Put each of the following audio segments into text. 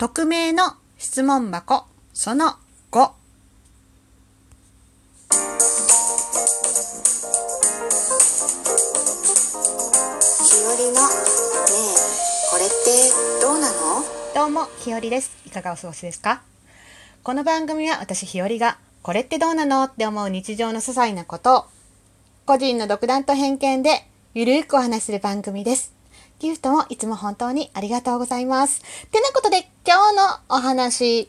匿名の質問箱。その5ひよりのねえこれってどうなの？どうもひよりです。いかがお過ごしですか？この番組は私ひよりがこれってどうなの？って思う日常の些細なことを個人の独断と偏見でゆるーくお話しする番組ですギフトもいつも本当にありがとうございます。てなことで今日のお話。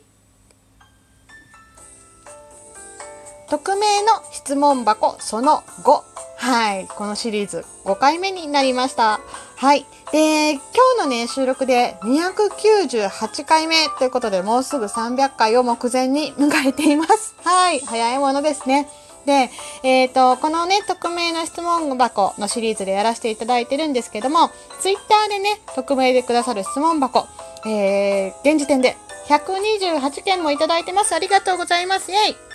匿名の質問箱その5はい。このシリーズ5回目になりました。はい。で今日のね収録で298回目ということでもうすぐ300回を目前に迎えています。はい。早いものですね。で、えっ、と、このね、匿名の質問箱のシリーズでやらせていただいてるんですけども、ツイッターでね、匿名でくださる質問箱、えー、現時点で128件もいただいてます。ありがとうございます。イェイ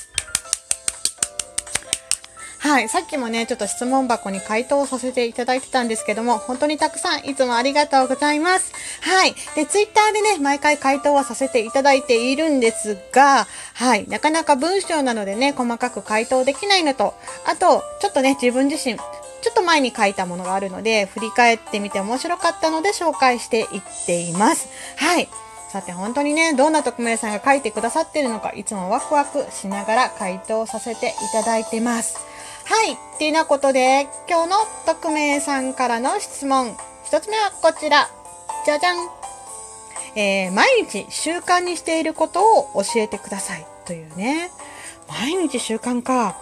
はい、さっきもね、ちょっと質問箱に回答させていただいてたんですけども、本当にたくさんいつもありがとうございます。はい。で、ツイッターでね、毎回回答はさせていただいているんですが、はい、なかなか文章なのでね、細かく回答できないのと、あと、ちょっとね、自分自身、ちょっと前に書いたものがあるので、振り返ってみて面白かったので紹介していっています。はい。さて本当にね、どんな匿名さんが書いてくださってるのか、いつもワクワクしながら回答させていただいてます。はい。っていなことで、今日の匿名さんからの質問。一つ目はこちら。じゃじゃん。えー、毎日習慣にしていることを教えてください。というね。毎日習慣か。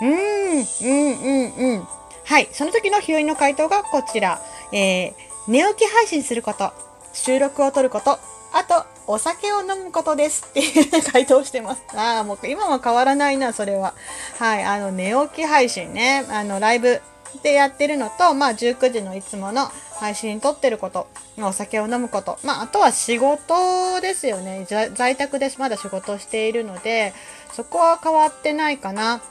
うーん、うん、うん、うん。はい。その時のひよりの回答がこちら。えー、寝起き配信すること。収録を取ること。あと、お酒を飲むことですっていう回答してます。ああ、もう今も変わらないな、それは。はい、あの、寝起き配信ね、あの、ライブでやってるのと、まあ、19時のいつもの配信撮ってること、お酒を飲むこと、まあ、あとは仕事ですよね。在宅ですまだ仕事しているので、そこは変わってないかな。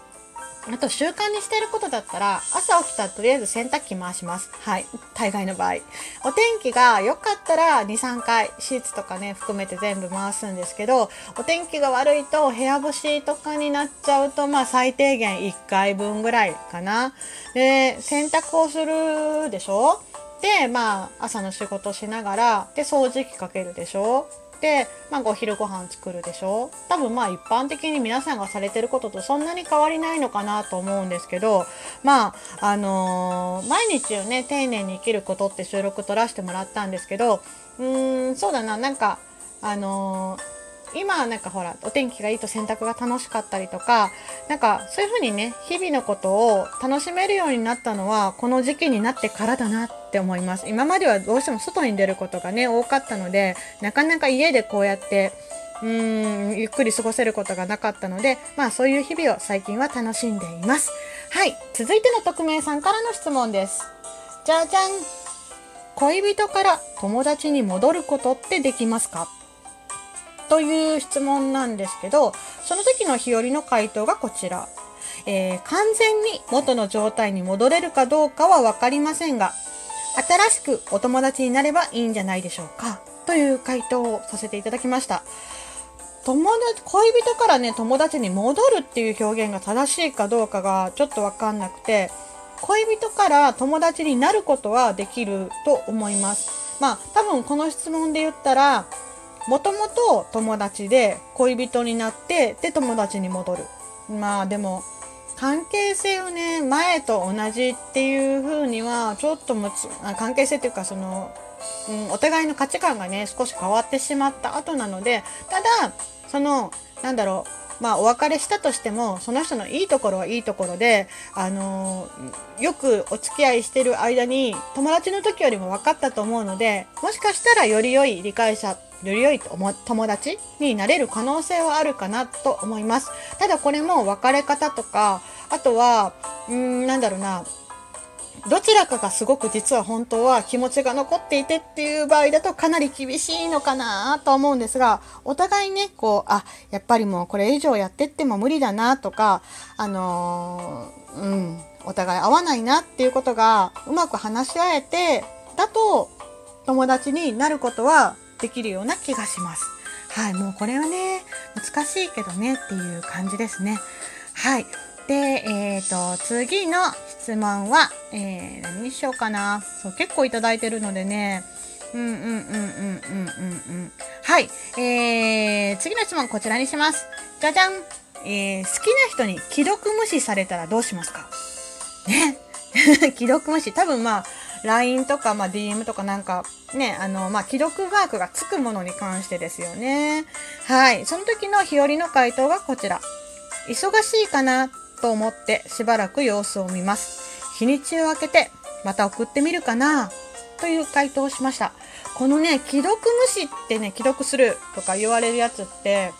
あと習慣にしてることだったら朝起きたらとりあえず洗濯機回します。はい。大概の場合。お天気が良かったら2、3回シーツとかね含めて全部回すんですけど、お天気が悪いと部屋干しとかになっちゃうとまあ最低限1回分ぐらいかな。で、洗濯をするでしょ？で、まあ朝の仕事しながら、で掃除機かけるでしょ？で、まあ、お昼ご飯作るでしょ？多分まあ一般的に皆さんがされてることとそんなに変わりないのかなと思うんですけどまああのー、毎日をね丁寧に生きることって収録撮らせてもらったんですけどうーんそうだななんかあのー今はなんかほらお天気がいいと洗濯が楽しかったりとかなんかそういう風にね日々のことを楽しめるようになったのはこの時期になってからだなって思います。今まではどうしても外に出ることがね多かったのでなかなか家でこうやってうーんゆっくり過ごせることがなかったのでまあそういう日々を最近は楽しんでいます。はい続いての匿名さんからの質問です。じゃじゃん。恋人から友達に戻ることってできますか？という質問なんですけど、その時の日和の回答がこちら。えー、完全に元の状態に戻れるかどうかはわかりませんが、新しくお友達になればいいんじゃないでしょうか。という回答をさせていただきました。友達、恋人からね、友達に戻るっていう表現が正しいかどうかがちょっとわかんなくて、恋人から友達になることはできると思います。まあ、多分この質問で言ったら、もともと友達で恋人になってで友達に戻る。まあでも関係性をね前と同じっていう風にはちょっとむつ関係性っていうかその、うん、お互いの価値観がね少し変わってしまった後なのでただそのなんだろうまあお別れしたとしてもその人のいいところはいいところであの、よくお付き合いしてる間に友達の時よりも分かったと思うのでもしかしたらより良い理解者より良い友達になれる可能性はあるかなと思います。ただこれも別れ方とか、あとは、うん、なんだろうな、どちらかがすごく実は本当は気持ちが残っていてっていう場合だとかなり厳しいのかなと思うんですが、お互いね、こう、あ、やっぱりもうこれ以上やってっても無理だなとか、あのー、うん、お互い合わないなっていうことがうまく話し合えて、だと友達になることはできるような気がします。はい、もうこれはね、難しいけどねっていう感じですね。はい。で、えっ、と、次の質問は、えー、何にしようかな。そう、結構いただいてるのでね。うんうんうんうんうんうんうん。はい。えー、次の質問こちらにします。じゃじゃん。えー、好きな人に既読無視されたらどうしますか？ね。既読無視。多分まあ、LINE とか、まあ、DM とかなんか、ね、あの、まあ、既読マークがつくものに関してですよね。はい。その時の日和の回答がこちら。忙しいかな？と思ってしばらく様子を見ます。日にちを空けて、また送ってみるかなという回答をしました。このね、既読無視ってね、既読するとか言われるやつって、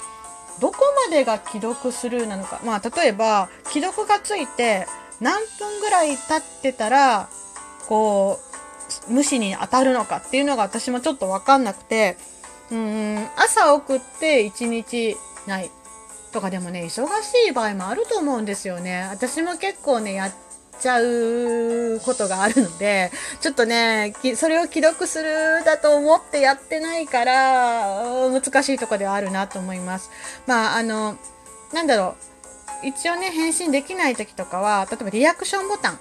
どこまでが既読スルーなのか。まあ、例えば、既読がついて、何分ぐらい経ってたら、こう、無視に当たるのかっていうのが私もちょっとわかんなくて、うん、朝送って1日ないとかでもね、忙しい場合もあると思うんですよね。私も結構ね、やっちゃうことがあるので、ちょっとね、それを既読するだと思ってやってないから、難しいとこではあるなと思います。まあ、あの、なんだろう。一応ね、返信できない時とかは、例えばリアクションボタン。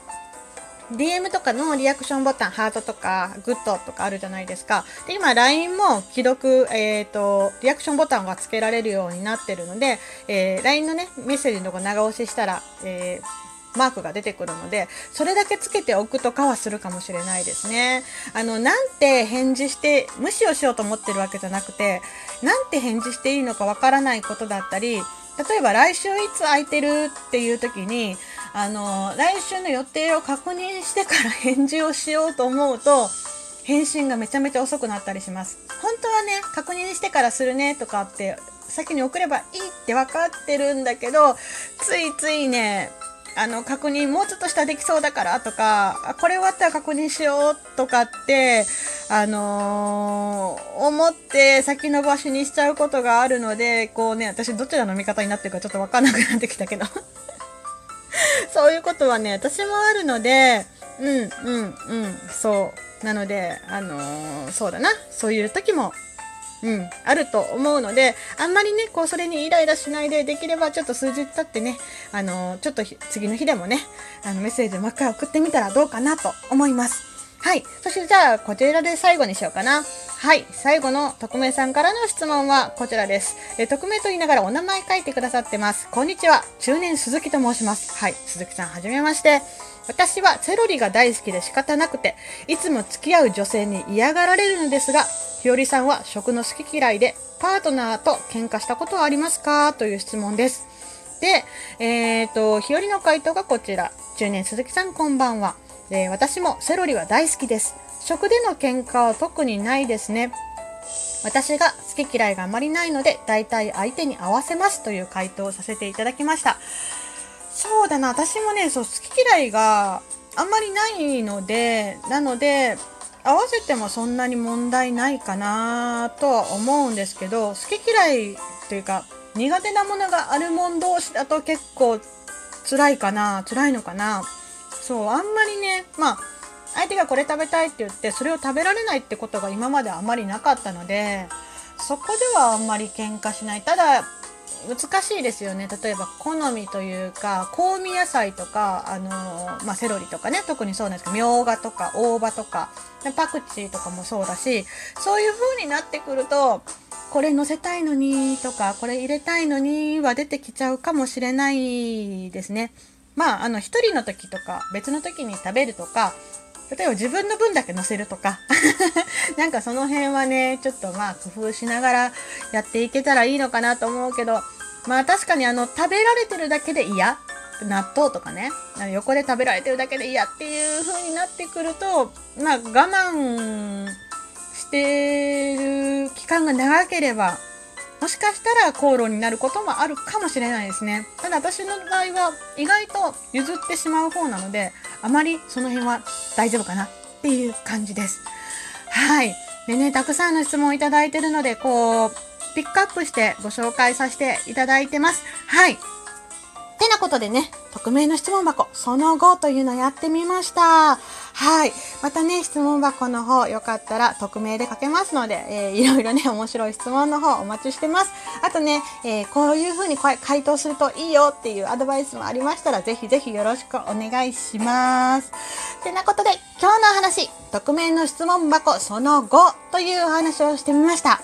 DM とかのリアクションボタン、ハートとか、グッドとかあるじゃないですか。で、今、LINE も既読、えっ、と、リアクションボタンが付けられるようになってるので、えー LINE のね、メッセージのとこ長押ししたら、えーマークが出てくるので、それだけつけておくとかはするかもしれないですね。あの、なんて返事して、無視をしようと思ってるわけじゃなくて、なんて返事していいのかわからないことだったり、例えば来週いつ空いてるっていう時に、あの、来週の予定を確認してから返事をしようと思うと、返信がめちゃめちゃ遅くなったりします。本当はね、確認してからするねとかって、先に送ればいいって分かってるんだけど、ついついね、あの、確認もうちょっとしたらできそうだからとか、これ終わったら確認しようとかって、あのー思って先延ばしにしちゃうことがあるので、こうね、私どちらの味方になってるかちょっとわかんなくなってきたけど。そういうことはね、私もあるので、うん、うん、うん、そう。なので、あのーそうだな。そういう時も、うん、あると思うので、あんまりね、こう、それにイライラしないで、できればちょっと数日経ってね、あのちょっと次の日でもね、あの、メッセージをもう一回送ってみたらどうかなと思います。はい。そしてじゃあ、こちらで最後にしようかな。はい。最後の匿名さんからの質問はこちらです。え匿名と言いながらお名前書いてくださってます。こんにちは。中年鈴木と申します。はい。鈴木さん、はじめまして。私はセロリが大好きで仕方なくて、いつも付き合う女性に嫌がられるのですが、ひよりさんは食の好き嫌いで、パートナーと喧嘩したことはありますか？という質問です。で、えっ、と、日和の回答がこちら。中年鈴木さんこんばんは。え私もセロリは大好きです。食での喧嘩は特にないですね。私が好き嫌いがあまりないので、大体相手に合わせますという回答をさせていただきました。そうだな、私もね、そう、好き嫌いがあんまりないので、なので、合わせてもそんなに問題ないかなとは思うんですけど、好き嫌いというか、苦手なものがあるもん同士だと結構辛いかな、辛いのかな。そう、あんまりね、まあ、相手がこれ食べたいって言って、それを食べられないってことが今まであまりなかったので、そこではあんまり喧嘩しない。ただ、難しいですよね。例えば、好みというか、香味野菜とか、あのーまあ、セロリとかね、特にそうなんですけど、みょうがとか、大葉とか、パクチーとかもそうだし、そういう風になってくると、これ乗せたいのにとか、これ入れたいのには出てきちゃうかもしれないですね。まあ、あの、一人の時とか、別の時に食べるとか、例えば自分の分だけ乗せるとか、なんかその辺はね、ちょっとまあ工夫しながらやっていけたらいいのかなと思うけど、まあ確かにあの、食べられてるだけで嫌？納豆とかね、横で食べられてるだけで嫌っていう風になってくると、まあ我慢してる期間が長ければ、もしかしたら口論になることもあるかもしれないですね。ただ私の場合は意外と譲ってしまう方なので、あまりその辺は大丈夫かなっていう感じです。はい。でね、たくさんの質問いただいてるので、こう、ピックアップしてご紹介させていただいてます。はい。てなことでね、匿名の質問箱、その後というのをやってみました。はい。またね、質問箱の方、よかったら匿名で書けますので、えー、いろいろね、面白い質問の方お待ちしてます。あとね、えー、こういう風に回答するといいよっていうアドバイスもありましたら、ぜひぜひよろしくお願いします。てなことで、今日の話、匿名の質問箱その後というお話をしてみました。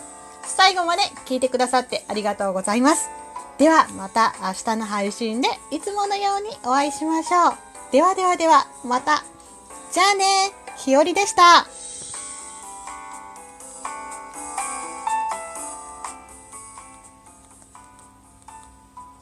最後まで聞いてくださってありがとうございます。ではまた明日の配信でいつものようにお会いしましょう。ではではではまた。じゃあね、ひよりでした。